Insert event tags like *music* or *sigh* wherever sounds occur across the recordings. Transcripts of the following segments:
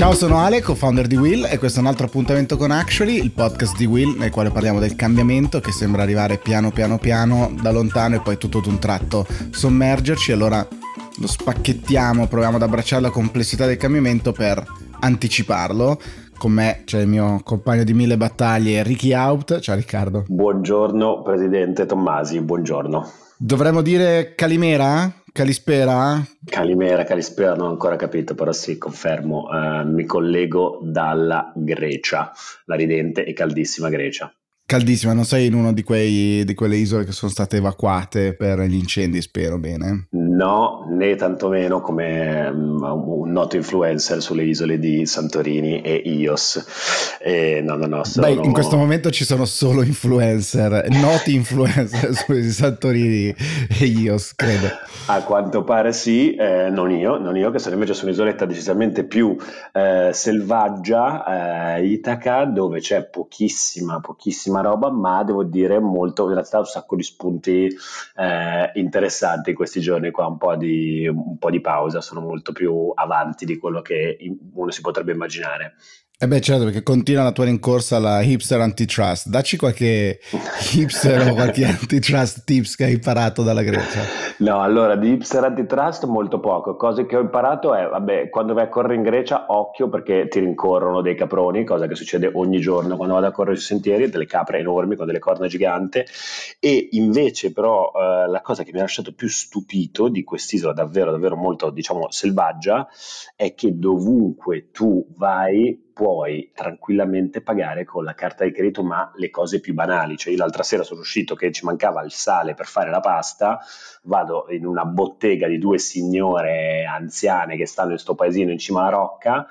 Ciao, sono Ale, co-founder di Will e questo è un altro appuntamento con Actually, il podcast di Will nel quale parliamo del cambiamento che sembra arrivare piano piano piano da lontano e poi tutto d'un tratto sommergerci. Allora lo spacchettiamo, proviamo ad abbracciare la complessità del cambiamento per anticiparlo. Con me c'è il mio compagno di mille battaglie, Ricky Haupt. Ciao Riccardo. Buongiorno Presidente Tommasi, buongiorno. Dovremmo dire Calimera? Calispera? Calimera, Calispera non ho ancora capito, però sì, confermo, uh, mi collego dalla Grecia, la ridente e caldissima Grecia. Caldissima, non sei in una di, di, quelle isole che sono state evacuate per gli incendi, spero bene. No, né tantomeno come um, un noto influencer sulle isole di Santorini e Ios. E no, no, no, sono... Beh, in questo momento ci sono solo influencer, noti influencer *laughs* sulle Santorini e Ios, credo. A quanto pare sì, eh, non io, non io, che sono invece su un'isoletta decisamente più eh, selvaggia, eh, Itaca, dove c'è pochissima, pochissima roba, ma devo dire molto, in realtà un sacco di spunti eh, interessanti in questi giorni qua, un po, di, un po' di pausa, sono molto più avanti di quello che uno si potrebbe immaginare. Eh beh certo perché continua la tua rincorsa alla hipster antitrust, dacci qualche *laughs* hipster o qualche antitrust tips che hai imparato dalla Grecia. No, allora di hipster antitrust molto poco, cose che ho imparato è, vabbè, quando vai a correre in Grecia occhio perché ti rincorrono dei caproni, cosa che succede ogni giorno. Quando vado a correre sui sentieri, delle capre enormi con delle corna gigante. E invece però eh, la cosa che mi ha lasciato più stupito di quest'isola davvero davvero molto diciamo selvaggia è che dovunque tu vai puoi tranquillamente pagare con la carta di credito, ma le cose più banali. Cioè, io l'altra sera sono uscito che ci mancava il sale per fare la pasta, vado in una bottega di due signore anziane che stanno in questo paesino in cima alla rocca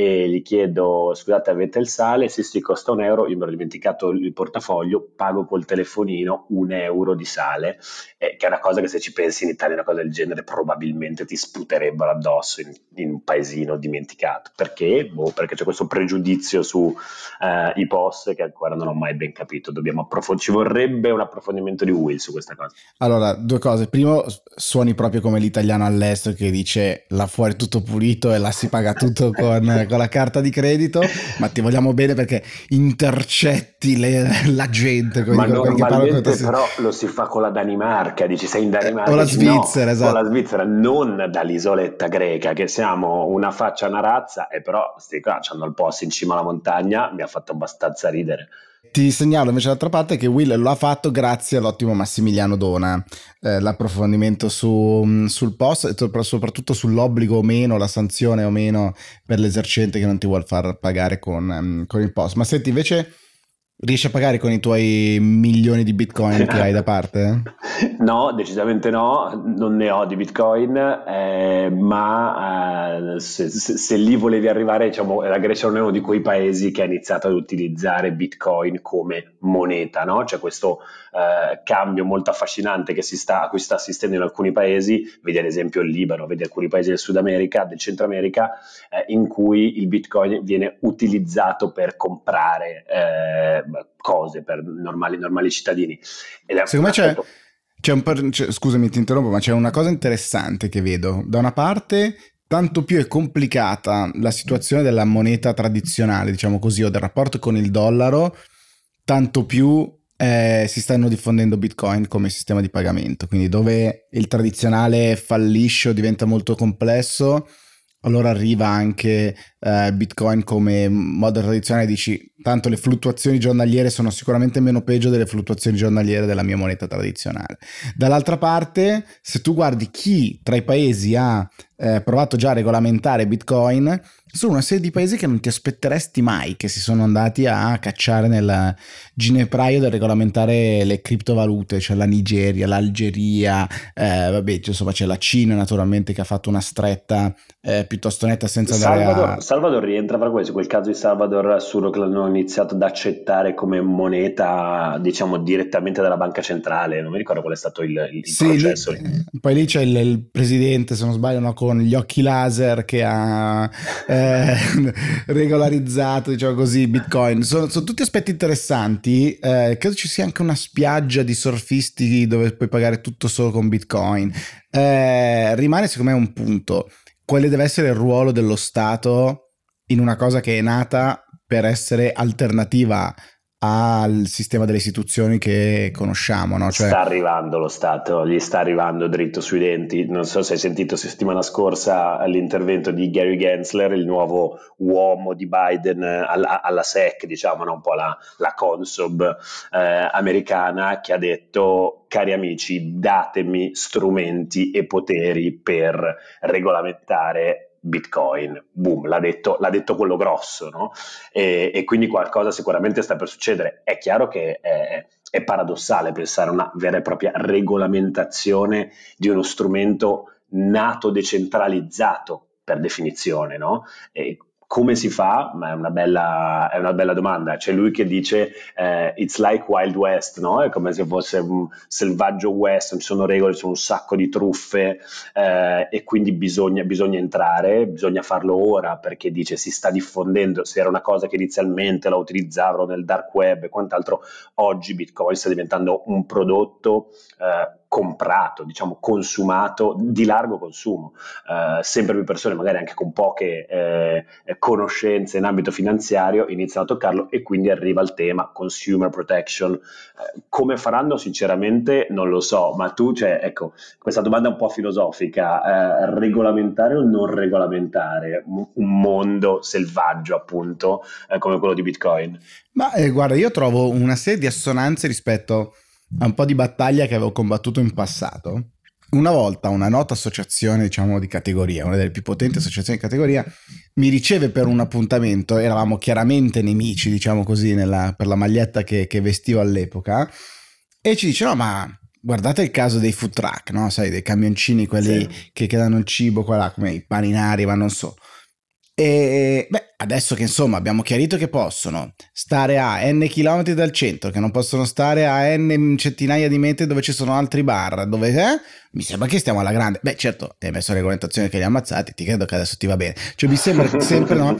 e gli chiedo scusate avete il sale? Sì sì costa un euro, io mi ero dimenticato il portafoglio, pago col telefonino un euro di sale, eh, che è una cosa che se ci pensi in Italia una cosa del genere probabilmente ti sputerebbero addosso in, in un paesino dimenticato. Perché? Boh, perché c'è questo pregiudizio sui eh, POS che ancora non ho mai ben capito, approfondire, ci vorrebbe un approfondimento di Will su questa cosa. Allora, due cose, primo suoni proprio come l'italiano all'estero che dice là fuori tutto pulito e là si paga tutto con con la carta di credito, ma ti vogliamo bene perché intercetti le, la gente. Ma normalmente però lo si fa con la Danimarca, dici sei in Danimarca. O la Svizzera, no, esatto. Con la Svizzera, non dall'isoletta greca, che siamo una faccia, una razza, e però sti qua hanno il posto in cima alla montagna, mi ha fatto abbastanza ridere. Ti segnalo invece d'altra parte che Will lo ha fatto grazie all'ottimo Massimiliano Dona, eh, l'approfondimento su, mm, sul post e soprattutto sull'obbligo o meno, la sanzione o meno per l'esercente che non ti vuole far pagare con, um, con il post. Ma senti invece Riesci a pagare con i tuoi milioni di bitcoin che hai da parte? *laughs* No, decisamente no, non ne ho di bitcoin, eh, ma eh, se, se, se, lì volevi arrivare, diciamo, la Grecia non è uno di quei paesi che ha iniziato ad utilizzare bitcoin come moneta, no? C'è questo eh, cambio molto affascinante sta, a cui sta assistendo in alcuni paesi, vedi ad esempio il Libano, vedi alcuni paesi del Sud America, del Centro America, eh, in cui il bitcoin viene utilizzato per comprare eh, cose per normali, normali cittadini. Secondo me c'è, c'è un par- c'è, scusami ti interrompo, ma c'è una cosa interessante che vedo. Da una parte tanto più è complicata la situazione della moneta tradizionale, diciamo così, o del rapporto con il dollaro, tanto più eh, si stanno diffondendo Bitcoin come sistema di pagamento. Quindi dove il tradizionale fallisce o diventa molto complesso, allora arriva anche eh, Bitcoin come modo tradizionale, dici tanto le fluttuazioni giornaliere sono sicuramente meno peggio delle fluttuazioni giornaliere della mia moneta tradizionale. Dall'altra parte, se tu guardi chi tra i paesi ha eh, provato già a regolamentare Bitcoin, sono una serie di paesi che non ti aspetteresti mai che si sono andati a cacciare nel ginepraio del regolamentare le criptovalute, cioè la Nigeria, l'Algeria, eh, vabbè, insomma c'è la Cina naturalmente che ha fatto una stretta eh, piuttosto netta senza Salvador, andare a... Salvador rientra fra questo, quel caso di Salvador assurdo che l'hanno iniziato ad accettare come moneta, diciamo, direttamente dalla banca centrale, non mi ricordo qual è stato il, il sì, processo. Lì, poi lì c'è il, il, presidente, se non sbaglio, no, con gli occhi laser che ha... Eh, *laughs* eh, *laughs* regolarizzato, diciamo così, Bitcoin. Sono, sono tutti aspetti interessanti. Eh, credo ci sia anche una spiaggia di surfisti dove puoi pagare tutto solo con Bitcoin. Eh, rimane secondo me un punto. Quale deve essere il ruolo dello Stato in una cosa che è nata per essere alternativa al sistema delle istituzioni che conosciamo. No? Cioè... Sta arrivando lo Stato, gli sta arrivando dritto sui denti. Non so se hai sentito settimana scorsa l'intervento di Gary Gensler, il nuovo uomo di Biden alla, alla SEC, diciamo, no? un po' la, la Consob eh, americana, che ha detto cari amici, datemi strumenti e poteri per regolamentare Bitcoin, boom, l'ha detto, l'ha detto quello grosso, no? E, e, quindi qualcosa sicuramente sta per succedere. È chiaro che è, è, paradossale pensare a una vera e propria regolamentazione di uno strumento nato decentralizzato per definizione, no? E come si fa? Ma è una bella, è una bella domanda. C'è lui che dice eh, it's like Wild West, no? È come se fosse un selvaggio West, non ci sono regole, ci sono un sacco di truffe eh, e quindi bisogna, bisogna, entrare, bisogna farlo ora perché dice si sta diffondendo, se era una cosa che inizialmente la utilizzavano nel dark web e quant'altro, oggi Bitcoin sta diventando un prodotto eh, comprato, diciamo consumato di largo consumo. Uh, sempre più persone, magari anche con poche eh, conoscenze in ambito finanziario, iniziano a toccarlo e quindi arriva il tema consumer protection. Uh, come faranno sinceramente non lo so, ma tu, cioè, ecco, questa domanda è un po' filosofica, uh, regolamentare o non regolamentare un mondo selvaggio appunto come quello di Bitcoin? Ma eh, guarda, io trovo una serie di assonanze rispetto a un po' di battaglia che avevo combattuto in passato. Una volta una nota associazione, diciamo, di categoria, una delle più potenti associazioni di categoria, mi riceve per un appuntamento, eravamo chiaramente nemici, diciamo così, nella, per la maglietta che, che, vestivo all'epoca, e ci dice, no, ma guardate il caso dei food truck, no? Sai, dei camioncini, quelli sì. che, che danno il cibo qua là, come i paninari, ma non so. E beh, adesso che insomma abbiamo chiarito che possono stare a n chilometri dal centro, che non possono stare a n centinaia di metri dove ci sono altri bar, dove eh, mi sembra che stiamo alla grande. Beh, certo, hai messo regolamentazione che li ha ammazzati, ti credo che adesso ti va bene. Cioè, mi sembra *laughs* sempre no,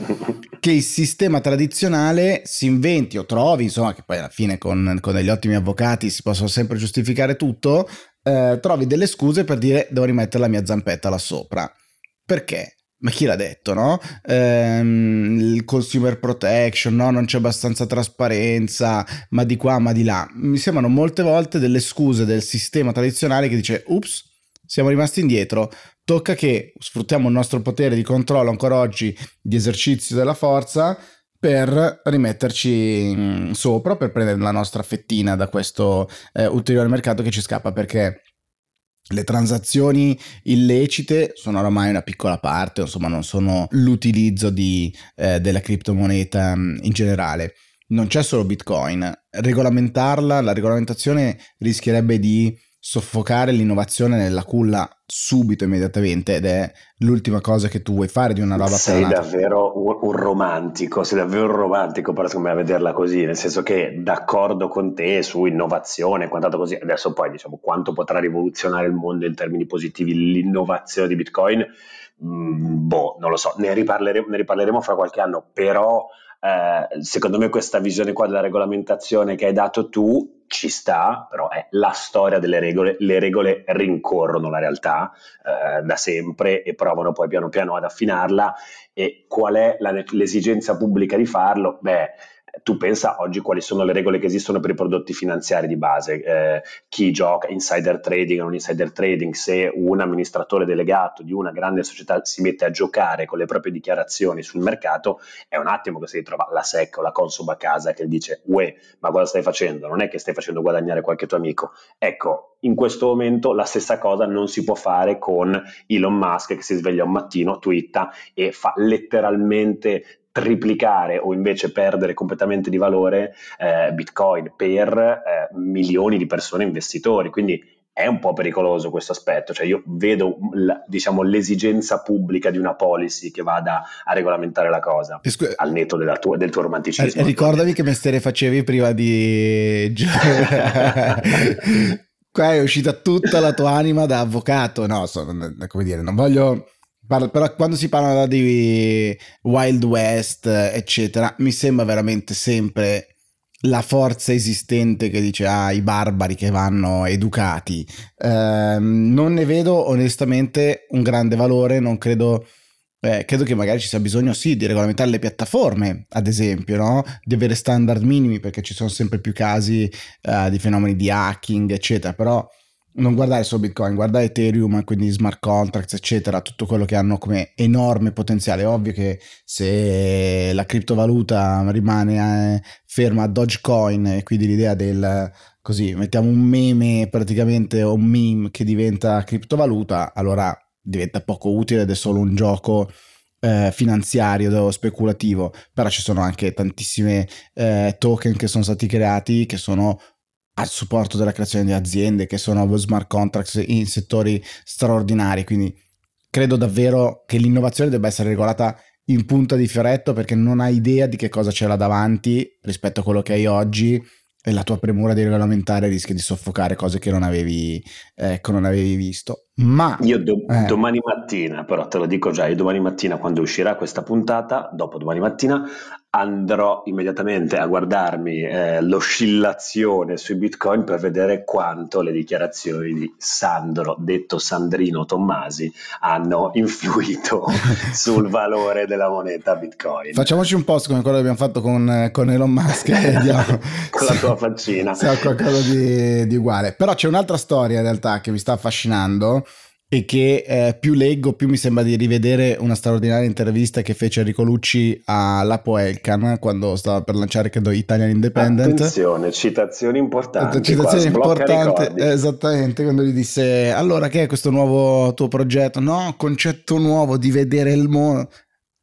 che il sistema tradizionale si inventi o trovi, insomma, che poi alla fine con, con degli ottimi avvocati si possono sempre giustificare tutto, eh, trovi delle scuse per dire devo rimettere la mia zampetta là sopra. Perché? Ma chi l'ha detto, no? Ehm, il consumer protection, no? Non c'è abbastanza trasparenza, ma di qua, ma di là. Mi sembrano molte volte delle scuse del sistema tradizionale che dice, ups, siamo rimasti indietro, tocca che sfruttiamo il nostro potere di controllo ancora oggi di esercizio della forza per rimetterci mm, sopra, per prendere la nostra fettina da questo eh, ulteriore mercato che ci scappa, perché le transazioni illecite sono oramai una piccola parte, insomma non sono l'utilizzo di, eh, della criptomoneta mm, in generale. Non c'è solo Bitcoin, regolamentarla, la regolamentazione rischierebbe di soffocare l'innovazione nella culla subito, immediatamente, ed è l'ultima cosa che tu vuoi fare di una roba Sei davvero un, un, romantico, sei davvero un romantico per me a vederla così, nel senso che d'accordo con te su innovazione, quanto così, adesso poi diciamo quanto potrà rivoluzionare il mondo in termini positivi l'innovazione di Bitcoin, mm, boh, non lo so, ne riparleremo, ne riparleremo fra qualche anno, però eh, secondo me questa visione qua della regolamentazione che hai dato tu ci sta, però è la storia delle regole, le regole rincorrono la realtà eh, da sempre e provano poi piano piano ad affinarla e qual è la, l'esigenza pubblica di farlo? Beh, tu pensa oggi quali sono le regole che esistono per i prodotti finanziari di base, eh, chi gioca insider trading o non insider trading, se un amministratore delegato di una grande società si mette a giocare con le proprie dichiarazioni sul mercato, è un attimo che si ritrova la SEC o la Consob a casa che dice, uè, ma cosa stai facendo? Non è che stai facendo guadagnare qualche tuo amico. Ecco, in questo momento la stessa cosa non si può fare con Elon Musk che si sveglia un mattino, twitta e fa letteralmente triplicare o invece perdere completamente di valore eh, Bitcoin per eh, milioni di persone investitori. Quindi è un po' pericoloso questo aspetto, cioè io vedo diciamo, l'esigenza pubblica di una policy che vada a regolamentare la cosa, Scu- al netto tua, del tuo romanticismo. Eh, ricordami che mestiere facevi prima di... *laughs* *laughs* Qua è uscita tutta la tua anima da avvocato, no, so, come dire, non voglio però quando si parla di Wild West, eccetera, mi sembra veramente sempre la forza esistente che dice ah i barbari che vanno educati eh, non ne vedo onestamente un grande valore non credo eh, credo che magari ci sia bisogno sì di regolamentare le piattaforme ad esempio no? di avere standard minimi perché ci sono sempre più casi eh, di fenomeni di hacking eccetera però non guardare solo Bitcoin, guardare Ethereum, quindi smart contracts, eccetera, tutto quello che hanno come enorme potenziale. È ovvio che se la criptovaluta rimane eh, ferma a Dogecoin e quindi l'idea del così mettiamo un meme praticamente o un meme che diventa criptovaluta, allora diventa poco utile ed è solo un gioco eh, finanziario speculativo, però ci sono anche tantissime eh, token che sono stati creati che sono al supporto della creazione di aziende che sono smart contracts in settori straordinari. Quindi credo davvero che l'innovazione debba essere regolata in punta di fioretto perché non hai idea di che cosa c'è là davanti rispetto a quello che hai oggi e la tua premura di regolamentare rischia di soffocare cose che non avevi, eh, che non avevi visto. Ma io do- eh. domani mattina, però te lo dico già, io domani mattina quando uscirà questa puntata, dopo domani mattina, andrò immediatamente a guardarmi eh, l'oscillazione sui bitcoin per vedere quanto le dichiarazioni di Sandro, detto Sandrino Tommasi, hanno *laughs* influito sul valore della moneta bitcoin. Facciamoci un post come quello che abbiamo fatto con, con Elon Musk e *laughs* vediamo con la tua faccina. Se qualcosa di, di uguale. Però c'è un'altra storia in realtà che mi sta affascinando e che eh, più leggo più mi sembra di rivedere una straordinaria intervista che fece Enrico Lucci a Lapo Elkan quando stava per lanciare credo Italian Independent. Attenzione citazioni importanti citazioni importanti esattamente quando gli disse allora che è questo nuovo tuo progetto? No concetto nuovo di vedere il mondo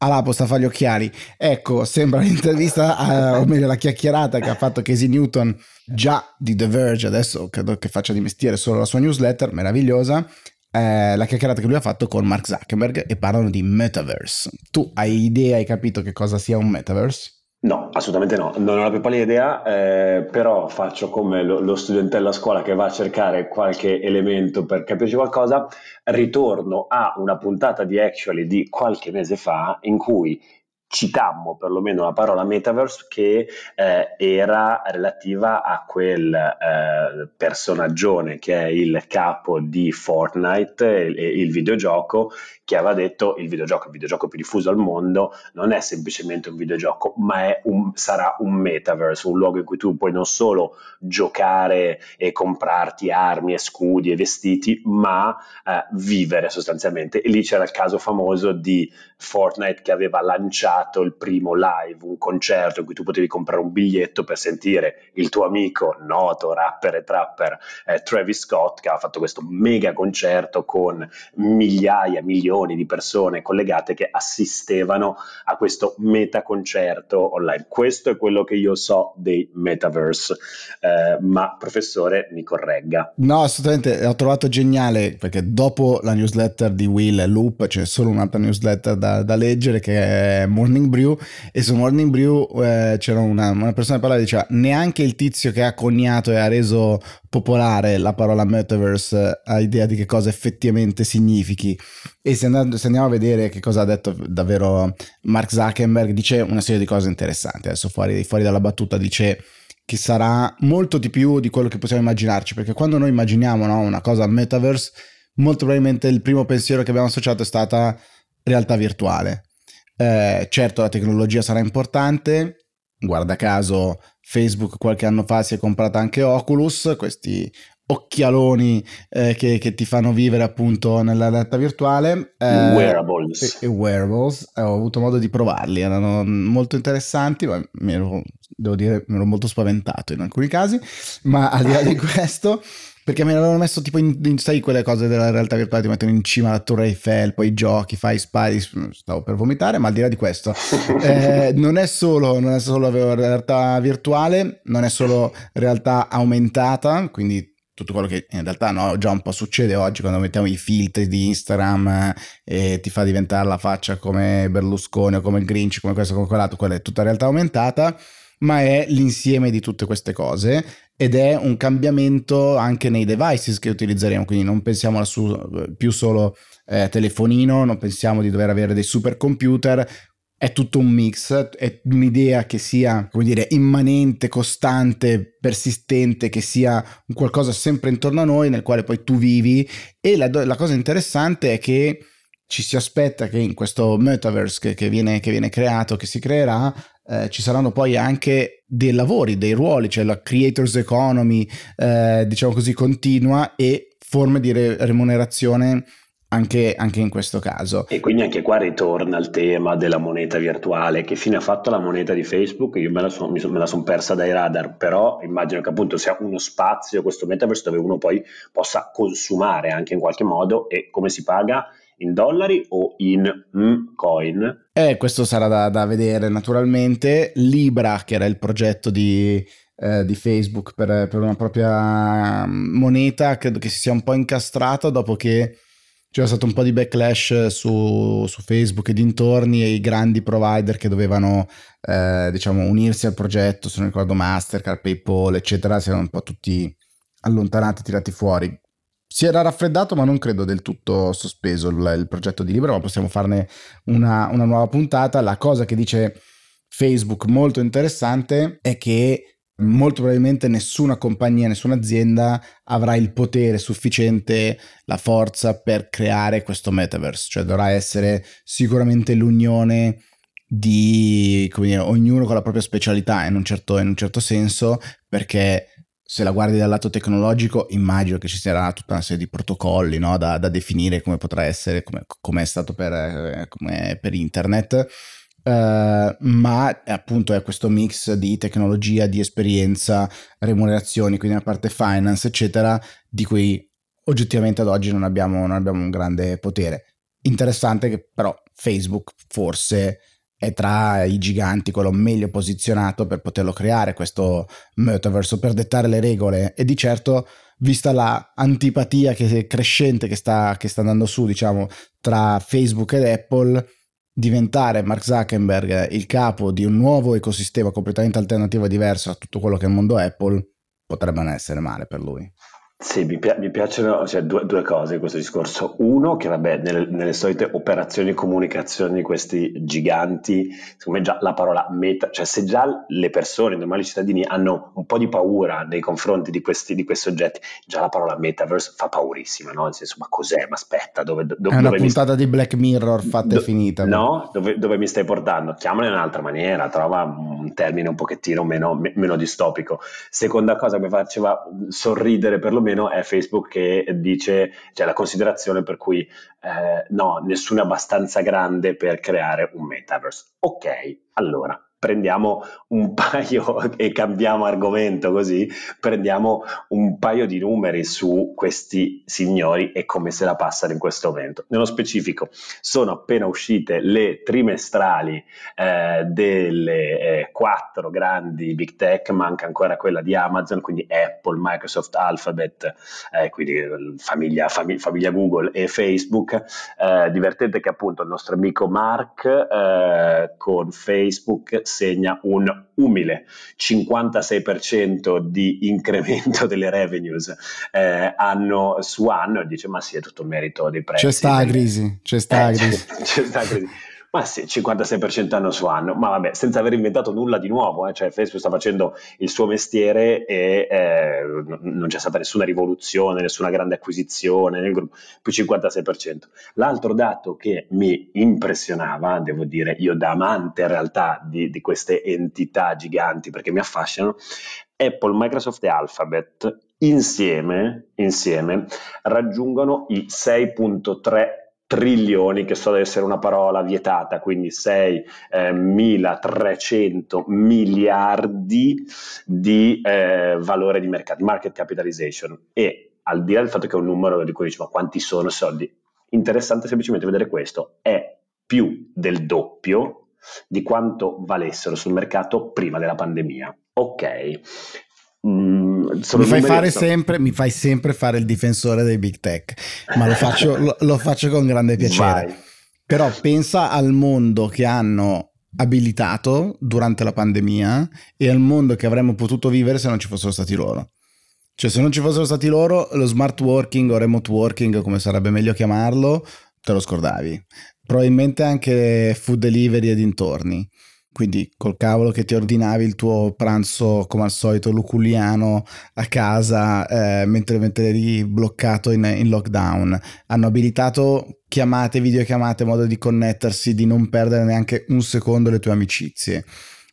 Alapo sta a fare gli occhiali. Ecco, sembra l'intervista, eh, o meglio la chiacchierata che ha fatto Casey Newton già di The Verge, adesso credo che faccia di mestiere solo la sua newsletter, meravigliosa, eh, la chiacchierata che lui ha fatto con Mark Zuckerberg e parlano di metaverse. Tu hai idea, hai capito che cosa sia un metaverse? No, assolutamente no, non ho la più pallida idea, eh, però faccio come lo, lo studentello a scuola che va a cercare qualche elemento per capirci qualcosa, ritorno a una puntata di Actually di qualche mese fa in cui citammo perlomeno la parola metaverse che eh, era relativa a quel eh, personaggione che è il capo di Fortnite, il, il, videogioco, che aveva detto il videogioco, il videogioco più diffuso al mondo, non è semplicemente un videogioco, ma un, sarà un metaverse, un luogo in cui tu puoi non solo giocare e comprarti armi e scudi e vestiti, ma eh, vivere sostanzialmente. E lì c'era il caso famoso di Fortnite che aveva lanciato il primo live, un concerto in cui tu potevi comprare un biglietto per sentire il tuo amico noto rapper e trapper eh, Travis Scott che ha fatto questo mega concerto con migliaia, milioni di persone collegate che assistevano a questo meta concerto online. Questo è quello che io so dei metaverse, eh, ma professore mi corregga. No, assolutamente, ho trovato geniale perché dopo la newsletter di Will e Loop c'è solo un'altra newsletter da, da leggere che è Morning Brew e su Morning Brew eh, c'era una, una, persona che parlava e diceva neanche il tizio che ha coniato e ha reso popolare la parola metaverse ha idea di che cosa effettivamente significhi. E se, andando, se andiamo a vedere che cosa ha detto davvero Mark Zuckerberg dice una serie di cose interessanti. Adesso fuori, fuori dalla battuta dice che sarà molto di più di quello che possiamo immaginarci perché quando noi immaginiamo no, una cosa metaverse molto probabilmente il primo pensiero che abbiamo associato è stata realtà virtuale. Eh, certo la tecnologia sarà importante, guarda caso Facebook qualche anno fa si è comprata anche Oculus, questi occhialoni eh, che, che, ti fanno vivere appunto nella realtà virtuale. Eh, wearables. E, wearables, eh, ho avuto modo di provarli, erano molto interessanti, ma mi ero, devo dire, mi ero molto spaventato in alcuni casi, ma al di là di *laughs* questo perché me l'avevano messo tipo in, in, sai quelle cose della realtà virtuale ti mettono in cima alla Torre Eiffel poi giochi fai spari stavo per vomitare ma al di là di questo *laughs* eh, non è solo non è solo realtà virtuale non è solo realtà aumentata quindi tutto quello che in realtà no, già un po' succede oggi quando mettiamo i filtri di Instagram eh, e ti fa diventare la faccia come Berlusconi o come il Grinch, come questo, come quell'altro, quella è tutta realtà aumentata, ma è l'insieme di tutte queste cose ed è un cambiamento anche nei devices che utilizzeremo, quindi non pensiamo su, più solo eh, telefonino, non pensiamo di dover avere dei supercomputer, è tutto un mix, è un'idea che sia, come dire, immanente, costante, persistente, che sia un qualcosa sempre intorno a noi, nel quale poi tu vivi. E la, la cosa interessante è che ci si aspetta che in questo metaverse che, che, viene, che viene, creato, che si creerà, eh, ci saranno poi anche dei lavori, dei ruoli, cioè la creators economy, eh, diciamo così, continua e forme di re- remunerazione anche, anche, in questo caso. E quindi anche qua ritorna il tema della moneta virtuale. Che fine ha fatto la moneta di Facebook? Io me la sono son persa dai radar, però immagino che appunto sia uno spazio, questo metaverse, dove uno poi possa consumare anche in qualche modo e come si paga? In dollari o in mm, coin? Eh, questo sarà da, da vedere naturalmente. Libra, che era il progetto di, eh, di Facebook per, per, una propria mm, moneta, credo che si sia un po' incastrato dopo che c'era stato un po' di backlash su, su, Facebook e dintorni e i grandi provider che dovevano eh, diciamo unirsi al progetto, se non ricordo Mastercard, Paypal eccetera, si erano un po' tutti allontanati, tirati fuori. Si era raffreddato ma non credo del tutto sospeso il, il progetto di Libra, ma possiamo farne una, una nuova puntata. La cosa che dice Facebook molto interessante è che molto probabilmente nessuna compagnia, nessuna azienda avrà il potere sufficiente, la forza per creare questo metaverse, cioè dovrà essere sicuramente l'unione di dire, ognuno con la propria specialità in un, certo, in un certo senso, perché se la guardi dal lato tecnologico, immagino che ci sarà tutta una serie di protocolli no? da, da, definire come potrà essere, come, come è stato per, eh, per internet Uh, ma appunto è questo mix di tecnologia, di esperienza, remunerazioni, quindi la parte finance, eccetera, di cui oggettivamente ad oggi non abbiamo, non abbiamo un grande potere. Interessante che però Facebook forse è tra i giganti quello meglio posizionato per poterlo creare questo metaverso, per dettare le regole e di certo vista la antipatia che crescente che sta, che sta andando su diciamo tra Facebook ed Apple diventare Mark Zuckerberg il capo di un nuovo ecosistema completamente alternativo e diverso a tutto quello che è il mondo Apple, potrebbe non essere male per lui. Sì, mi, pi- mi piacciono cioè, due, due, cose in questo discorso. Uno, che vabbè, nelle, nelle solite operazioni di comunicazione di questi giganti, secondo me già la parola meta, cioè se già le persone, i normali cittadini, hanno un po' di paura nei confronti di questi, di questi oggetti, già la parola metaverse fa paurissima, no? Nel senso, ma cos'è? Ma aspetta, dove, dove È una puntata st- di Black Mirror fatta do- e finita. No? Dove, dove, mi stai portando? Chiamala in un'altra maniera, trova un termine un pochettino meno, meno distopico. Seconda cosa che mi faceva sorridere perlomeno meno è Facebook che dice, cioè la considerazione per cui eh, no, nessuno è abbastanza grande per creare un metaverse. Ok, allora prendiamo un *laughs* paio e cambiamo argomento così, prendiamo un paio di numeri su questi signori e come se la passano in questo momento. Nello specifico sono appena uscite le trimestrali eh, delle eh, quattro grandi big tech, manca ancora quella di Amazon, quindi Apple, Microsoft, Alphabet, eh, quindi famiglia, famiglia, famiglia, Google e Facebook. Eh, divertente che appunto il nostro amico Mark eh, con Facebook segna un umile 56% di incremento delle revenues eh, anno su anno dice ma sì è tutto merito dei prezzi. C'è sta crisi, c'è sta eh, crisi. C'è, *laughs* c'è sta crisi. Ma sì, 56% anno su anno, ma vabbè, senza aver inventato nulla di nuovo, eh? cioè Facebook sta facendo il suo mestiere e eh, non c'è stata nessuna rivoluzione, nessuna grande acquisizione nel gruppo, più 56%. L'altro dato che mi impressionava, devo dire, io da amante in realtà di, di queste entità giganti perché mi affascinano, Apple, Microsoft e Alphabet insieme, insieme raggiungono i 6.3 trilioni, che so essere una parola vietata, quindi 6.300 eh, miliardi di eh, valore di mercato, market capitalization. E al di là del fatto che è un numero di cui dici ma quanti sono soldi, interessante semplicemente vedere questo, è più del doppio di quanto valessero sul mercato prima della pandemia. Ok, Mm, mi, fai fare sempre, mi fai sempre fare il difensore dei big tech, ma lo faccio, lo, lo faccio con grande piacere. Vai. Però pensa al mondo che hanno abilitato durante la pandemia e al mondo che avremmo potuto vivere se non ci fossero stati loro. Cioè, se non ci fossero stati loro, lo smart working o remote working, come sarebbe meglio chiamarlo, te lo scordavi. Probabilmente anche food delivery e dintorni. Quindi col cavolo che ti ordinavi il tuo pranzo come al solito luculiano a casa eh, mentre, mentre eri bloccato in, in, lockdown. Hanno abilitato chiamate, videochiamate, modo di connettersi, di non perdere neanche un secondo le tue amicizie.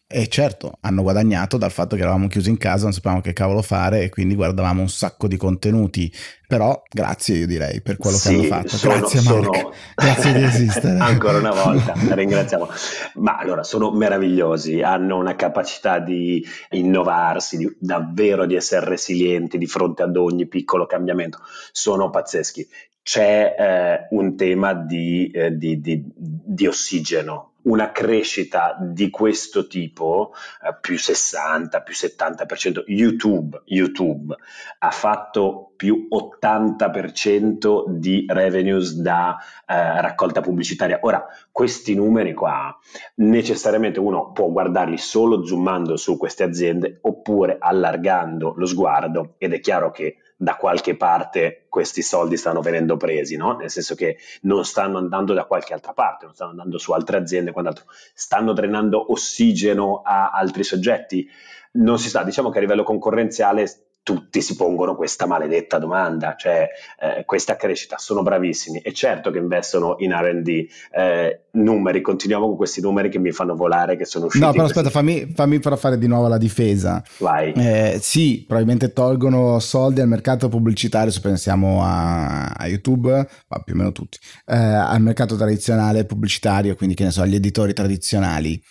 E certo, hanno guadagnato dal fatto che eravamo chiusi in casa, non sapevamo che cavolo fare e quindi guardavamo un sacco di contenuti. Però grazie io direi per quello sì, che hanno fatto. Sono, grazie sono... Mark, *laughs* grazie di esistere. Ancora una volta, ringraziamo. Ma allora, sono meravigliosi, hanno una capacità di innovarsi, di, davvero di essere resilienti di fronte ad ogni piccolo cambiamento. Sono pazzeschi. C'è eh, un tema di, eh, di, di ossigeno una crescita di questo tipo, eh, più 60, più 70%, YouTube, YouTube ha fatto più 80% di revenues da eh, raccolta pubblicitaria. Ora, questi numeri qua, necessariamente uno può guardarli solo zoomando su queste aziende oppure allargando lo sguardo ed è chiaro che da qualche parte questi soldi stanno venendo presi, no? nel senso che non stanno andando da qualche altra parte, non stanno andando su altre aziende, quant'altro, stanno drenando ossigeno a altri soggetti. Non si sa, diciamo che a livello concorrenziale tutti si pongono questa maledetta domanda, cioè eh, questa crescita, sono bravissimi e certo che investono in RD, eh, numeri, continuiamo con questi numeri che mi fanno volare, che sono usciti. No, però aspetta, fammi, fammi però fare di nuovo la difesa. Vai. Eh, sì, probabilmente tolgono soldi al mercato pubblicitario, se pensiamo a, a YouTube, ma più o meno tutti, eh, al mercato tradizionale pubblicitario, quindi che ne so, agli editori tradizionali.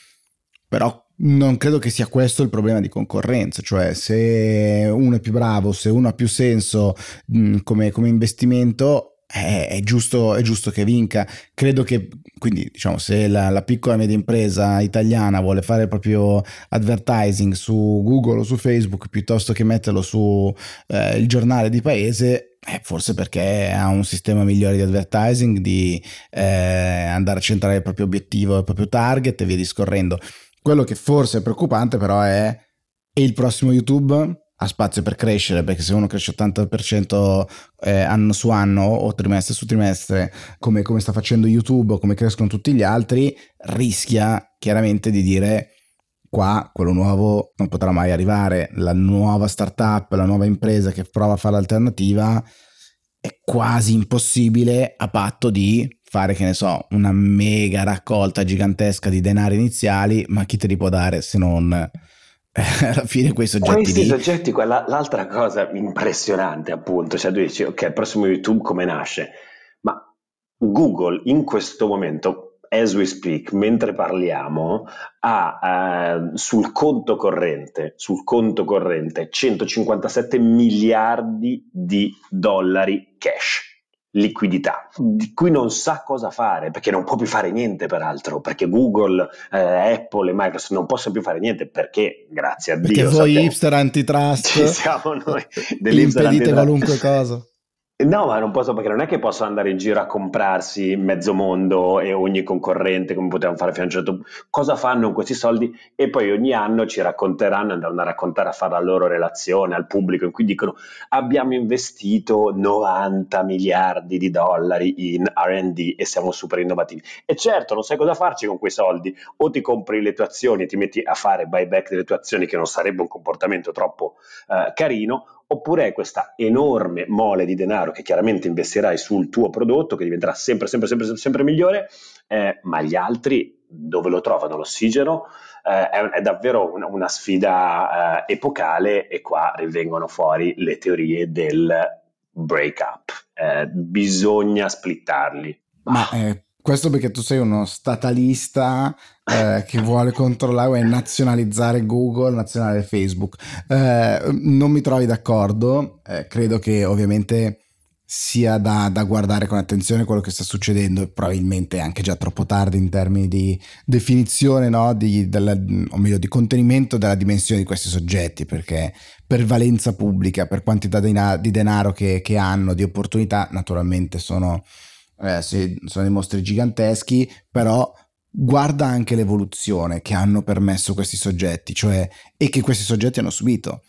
Però non credo che sia questo il problema di concorrenza, cioè se uno è più bravo, se uno ha più senso mh, come, come, investimento, è, è, giusto, è, giusto, che vinca. Credo che, quindi diciamo, se la, la piccola e media impresa italiana vuole fare il proprio advertising su Google o su Facebook piuttosto che metterlo su eh, il giornale di paese, eh, forse perché ha un sistema migliore di advertising, di eh, andare a centrare il proprio obiettivo, il proprio target e via discorrendo. Quello che forse è preoccupante però è e il prossimo YouTube ha spazio per crescere perché se uno cresce 80% eh, anno su anno o trimestre su trimestre come, come sta facendo YouTube o come crescono tutti gli altri rischia chiaramente di dire qua quello nuovo non potrà mai arrivare. La nuova startup la nuova impresa che prova a fare l'alternativa è quasi impossibile a patto di fare, che ne so, una mega raccolta gigantesca di denari iniziali, ma chi te li può dare se non *laughs* alla fine quei soggetti Questi lì. soggetti, quella, l'altra cosa impressionante appunto, cioè tu dici, ok, il prossimo YouTube come nasce? Ma Google in questo momento, as we speak, mentre parliamo, ha eh, sul conto corrente, sul conto corrente 157 miliardi di dollari cash liquidità, di cui non sa cosa fare, perché non può più fare niente peraltro, perché Google, eh, Apple e Microsoft non possono più fare niente perché, grazie a perché Dio... Perché voi sappiamo, hipster antitrust *laughs* ci siamo noi, *laughs* impedite antitrust. qualunque cosa. No, ma non posso perché non è che posso andare in giro a comprarsi mezzo mondo e ogni concorrente come potevamo fare fino a un certo. Cosa fanno con questi soldi? E poi ogni anno ci racconteranno, andranno a raccontare, a fare la loro relazione al pubblico in cui dicono abbiamo investito 90 miliardi di dollari in RD e siamo super innovativi. E certo, non sai cosa farci con quei soldi. O ti compri le tue azioni e ti metti a fare buyback delle tue azioni, che non sarebbe un comportamento troppo eh, carino, oppure è questa enorme mole di denaro che chiaramente investirai sul tuo prodotto che diventerà sempre, sempre, sempre, sempre migliore, eh, ma gli altri dove lo trovano l'ossigeno? Eh, è, è, davvero una, una sfida eh, epocale e qua rivengono fuori le teorie del break up. Eh, bisogna splittarli. Ma eh, questo perché tu sei uno statalista eh, che vuole controllare e nazionalizzare Google, nazionalizzare Facebook. Eh, non mi trovi d'accordo, eh, credo che ovviamente sia da, da, guardare con attenzione quello che sta succedendo e probabilmente anche già troppo tardi in termini di definizione, no? di, della, o meglio di contenimento della dimensione di questi soggetti, perché per valenza pubblica, per quantità di, denaro che, che hanno, di opportunità, naturalmente sono eh, sono dei mostri giganteschi, però guarda anche l'evoluzione che hanno permesso questi soggetti, cioè e che questi soggetti hanno subito.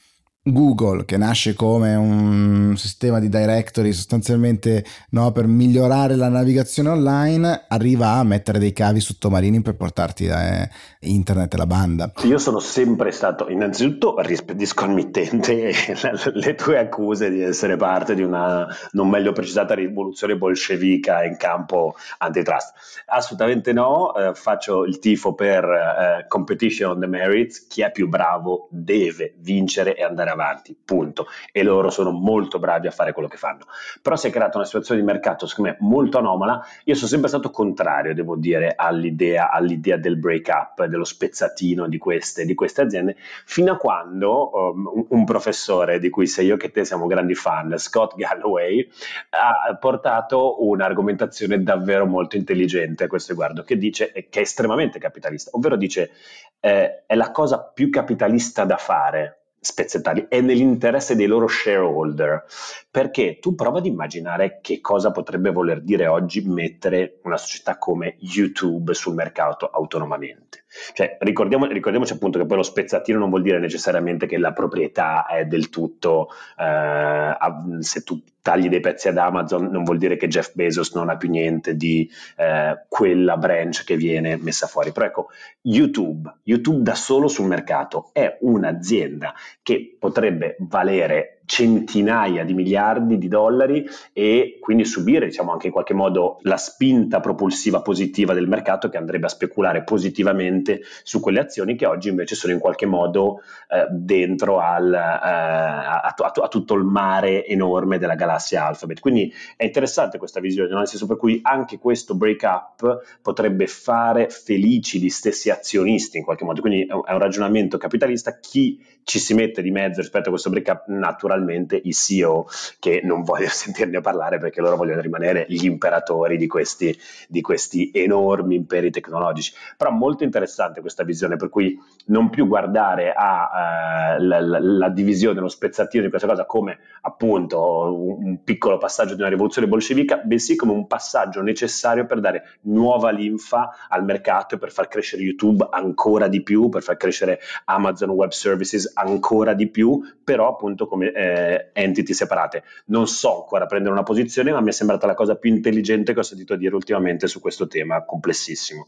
Google, che nasce come un sistema di directory sostanzialmente no, per migliorare la navigazione online, arriva a mettere dei cavi sottomarini per portarti da eh, internet e la banda. Io sono sempre stato innanzitutto discommittente *laughs* le tue accuse di essere parte di una non meglio precisata rivoluzione bolscevica in campo antitrust. Assolutamente no, eh, faccio il tifo per eh, competition on the merits, chi è più bravo deve vincere e andare avanti, punto. E loro sono molto bravi a fare quello che fanno. Però si è creata una situazione di mercato, secondo me, molto anomala. Io sono sempre stato contrario, devo dire, all'idea, all'idea del break up, dello spezzatino di queste, di queste aziende, fino a quando um, un, professore di cui sei io che te siamo grandi fan, Scott Galloway, ha portato un'argomentazione davvero molto intelligente a questo riguardo, che dice che è estremamente capitalista, ovvero dice eh, è la cosa più capitalista da fare spezzettarli, è nell'interesse dei loro shareholder, perché tu prova ad immaginare che cosa potrebbe voler dire oggi mettere una società come YouTube sul mercato autonomamente. Cioè, ricordiamo, ricordiamoci appunto che poi lo spezzatino non vuol dire necessariamente che la proprietà è del tutto, eh, se tu tagli dei pezzi ad Amazon non vuol dire che Jeff Bezos non ha più niente di eh, quella branch che viene messa fuori. Però ecco, YouTube, YouTube da solo sul mercato è un'azienda che potrebbe valere centinaia di miliardi di dollari e quindi subire diciamo anche in qualche modo la spinta propulsiva positiva del mercato che andrebbe a speculare positivamente su quelle azioni che oggi invece sono in qualche modo eh, dentro al, eh, a, a, a, tutto il mare enorme della galassia Alphabet. Quindi è interessante questa visione, nel senso per cui anche questo break up potrebbe fare felici gli stessi azionisti in qualche modo, quindi è un, ragionamento capitalista, chi ci si mette di mezzo rispetto a questo break up naturalmente naturalmente i CEO che non voglio *laughs* sentirne parlare perché loro vogliono rimanere gli imperatori di questi, di questi enormi imperi tecnologici. Però molto interessante questa visione per cui non più guardare alla eh, divisione, lo spezzatino di questa cosa come appunto un, un piccolo passaggio di una rivoluzione bolscevica, bensì come un passaggio necessario per dare nuova linfa al mercato e per far crescere YouTube ancora di più, per far crescere Amazon Web Services ancora di più, però appunto come eh, entity separate. Non so ancora prendere una posizione, ma mi è sembrata la cosa più intelligente che ho sentito dire ultimamente su questo tema complessissimo.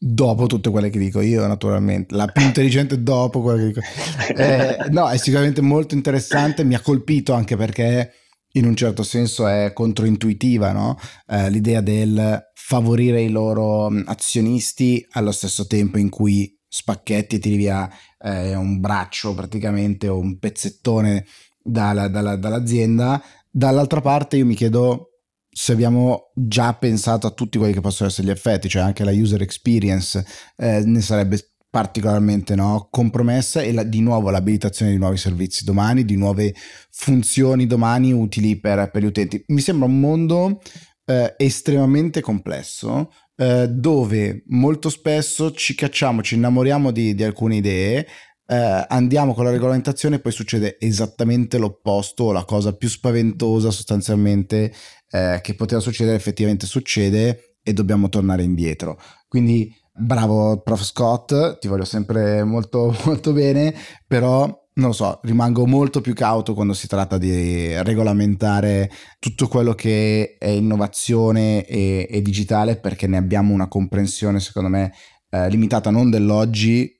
Dopo tutte quelle che dico io, naturalmente, la più intelligente dopo quelle che dico. Eh, no, è sicuramente molto interessante, mi ha colpito anche perché in un certo senso è controintuitiva, no? eh, l'idea del favorire i loro azionisti allo stesso tempo in cui spacchetti e tiri via eh, un braccio praticamente o un pezzettone dalla, dalla, dall'azienda. Dall'altra parte io mi chiedo se abbiamo già pensato a tutti quelli che possono essere gli effetti, cioè anche la user experience eh, ne sarebbe particolarmente no, compromessa e la, di nuovo l'abilitazione di nuovi servizi domani, di nuove funzioni domani utili per, per gli utenti. Mi sembra un mondo eh, estremamente complesso eh, dove molto spesso ci cacciamo, ci innamoriamo di, di alcune idee, eh, andiamo con la regolamentazione e poi succede esattamente l'opposto, la cosa più spaventosa sostanzialmente eh, che poteva succedere effettivamente succede e dobbiamo tornare indietro. Quindi bravo prof Scott, ti voglio sempre molto *laughs* molto bene, però non lo so, rimango molto più cauto quando si tratta di regolamentare tutto quello che è innovazione e, e digitale perché ne abbiamo una comprensione secondo me eh, limitata non dell'oggi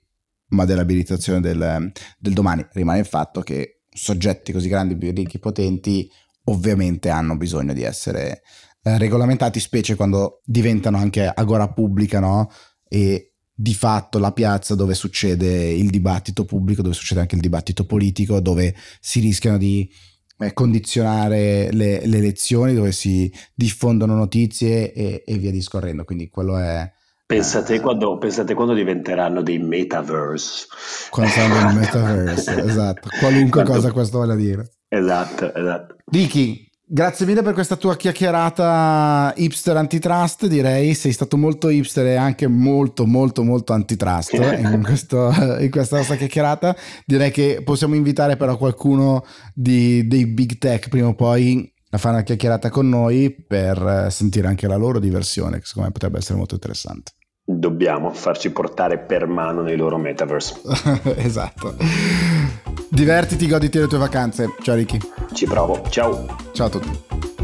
ma dell'abilitazione del, del domani. Rimane il fatto che soggetti così grandi, più ricchi, potenti, ovviamente hanno bisogno di essere eh, regolamentati, specie quando diventano anche agora pubblica, no? E di fatto la piazza dove succede il dibattito pubblico, dove succede anche il dibattito politico, dove si rischiano di eh, condizionare le, le, elezioni, dove si diffondono notizie e, e via discorrendo. Quindi quello è, Pensate quando, pensate quando diventeranno dei metaverse. Quando saranno dei *laughs* metaverse, esatto. Qualunque Quanto... cosa questo voglia dire. Esatto, esatto. Ricky, grazie mille per questa tua chiacchierata hipster antitrust, direi. Sei stato molto hipster e anche molto, molto, molto antitrust in, questo, in questa nostra chiacchierata. Direi che possiamo invitare però qualcuno di, dei big tech prima o poi a fare una chiacchierata con noi per sentire anche la loro diversione, che secondo me potrebbe essere molto interessante. Dobbiamo farci portare per mano nei loro metaverse. *laughs* esatto. Divertiti, goditi le tue vacanze. Ciao Ricky. Ci provo. Ciao. Ciao a tutti.